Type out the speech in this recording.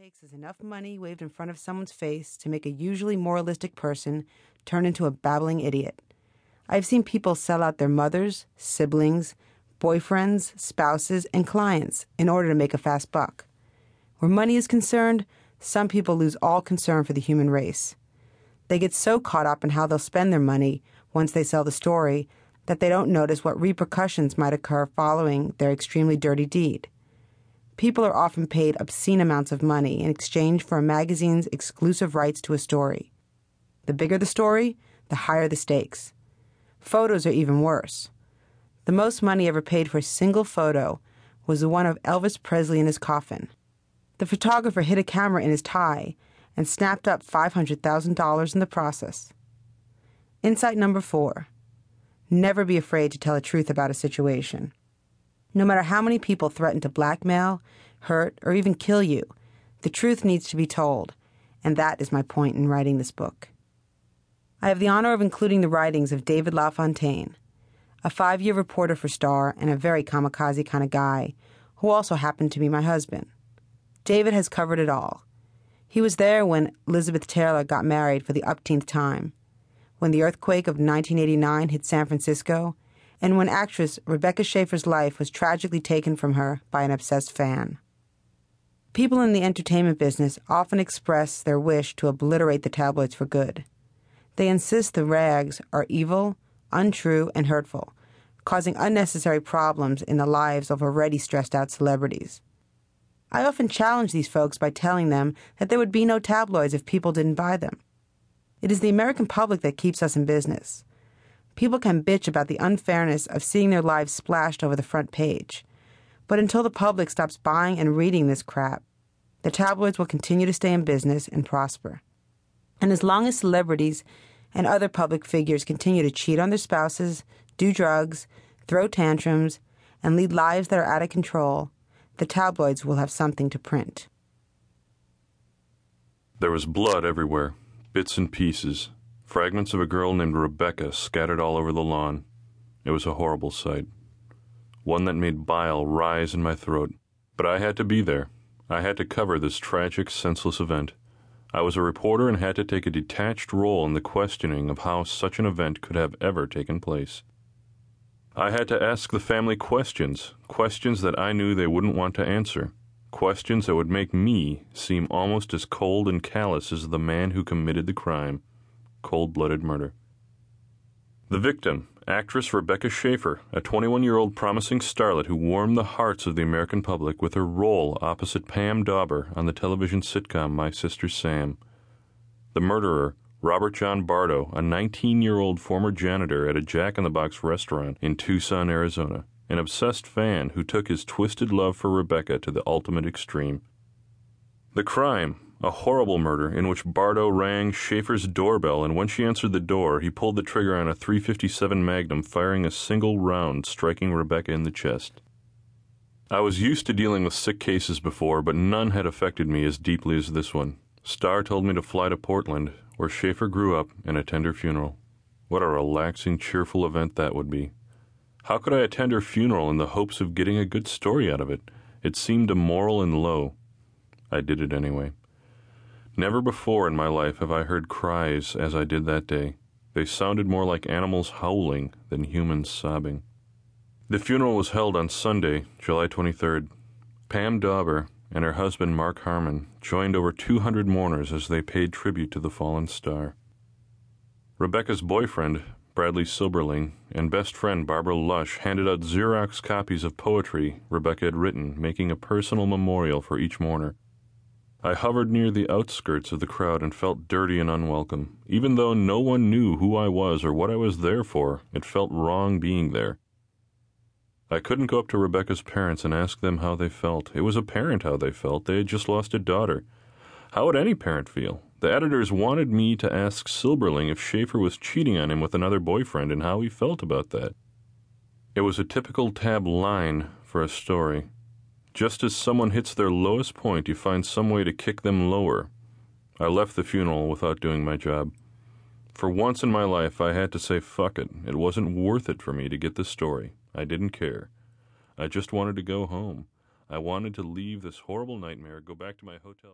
takes is enough money waved in front of someone's face to make a usually moralistic person turn into a babbling idiot. I've seen people sell out their mothers, siblings, boyfriends, spouses, and clients in order to make a fast buck. Where money is concerned, some people lose all concern for the human race. They get so caught up in how they'll spend their money once they sell the story that they don't notice what repercussions might occur following their extremely dirty deed. People are often paid obscene amounts of money in exchange for a magazine's exclusive rights to a story. The bigger the story, the higher the stakes. Photos are even worse. The most money ever paid for a single photo was the one of Elvis Presley in his coffin. The photographer hid a camera in his tie and snapped up $500,000 in the process. Insight number four never be afraid to tell the truth about a situation. No matter how many people threaten to blackmail, hurt, or even kill you, the truth needs to be told, and that is my point in writing this book. I have the honor of including the writings of David LaFontaine, a five year reporter for Star and a very kamikaze kind of guy, who also happened to be my husband. David has covered it all. He was there when Elizabeth Taylor got married for the upteenth time, when the earthquake of 1989 hit San Francisco, and when actress Rebecca Schaeffer's life was tragically taken from her by an obsessed fan. People in the entertainment business often express their wish to obliterate the tabloids for good. They insist the rags are evil, untrue, and hurtful, causing unnecessary problems in the lives of already stressed out celebrities. I often challenge these folks by telling them that there would be no tabloids if people didn't buy them. It is the American public that keeps us in business. People can bitch about the unfairness of seeing their lives splashed over the front page. But until the public stops buying and reading this crap, the tabloids will continue to stay in business and prosper. And as long as celebrities and other public figures continue to cheat on their spouses, do drugs, throw tantrums, and lead lives that are out of control, the tabloids will have something to print. There was blood everywhere, bits and pieces, fragments of a girl named Rebecca scattered all over the lawn. It was a horrible sight, one that made bile rise in my throat. But I had to be there. I had to cover this tragic, senseless event. I was a reporter and had to take a detached role in the questioning of how such an event could have ever taken place. I had to ask the family questions, questions that I knew they wouldn't want to answer, questions that would make me seem almost as cold and callous as the man who committed the crime cold blooded murder. The victim, actress Rebecca Schaeffer, a 21 year old promising starlet who warmed the hearts of the American public with her role opposite Pam Dawber on the television sitcom My Sister Sam. The murderer, Robert John Bardo, a 19 year old former janitor at a Jack in the Box restaurant in Tucson, Arizona, an obsessed fan who took his twisted love for Rebecca to the ultimate extreme. The crime, a horrible murder in which Bardo rang Schaeffer's doorbell, and when she answered the door, he pulled the trigger on a 357 Magnum, firing a single round, striking Rebecca in the chest. I was used to dealing with sick cases before, but none had affected me as deeply as this one. Star told me to fly to Portland, where Schaeffer grew up, and attend her funeral. What a relaxing, cheerful event that would be. How could I attend her funeral in the hopes of getting a good story out of it? It seemed immoral and low. I did it anyway. Never before in my life have I heard cries as I did that day. They sounded more like animals howling than humans sobbing. The funeral was held on Sunday, July 23rd. Pam Dawber and her husband Mark Harmon joined over 200 mourners as they paid tribute to the fallen star. Rebecca's boyfriend, Bradley Silberling, and best friend Barbara Lush handed out Xerox copies of poetry Rebecca had written, making a personal memorial for each mourner. I hovered near the outskirts of the crowd and felt dirty and unwelcome. Even though no one knew who I was or what I was there for, it felt wrong being there. I couldn't go up to Rebecca's parents and ask them how they felt. It was apparent how they felt. They had just lost a daughter. How would any parent feel? The editors wanted me to ask Silberling if Schaeffer was cheating on him with another boyfriend and how he felt about that. It was a typical tab line for a story. Just as someone hits their lowest point, you find some way to kick them lower. I left the funeral without doing my job. For once in my life, I had to say fuck it. It wasn't worth it for me to get the story. I didn't care. I just wanted to go home. I wanted to leave this horrible nightmare, go back to my hotel.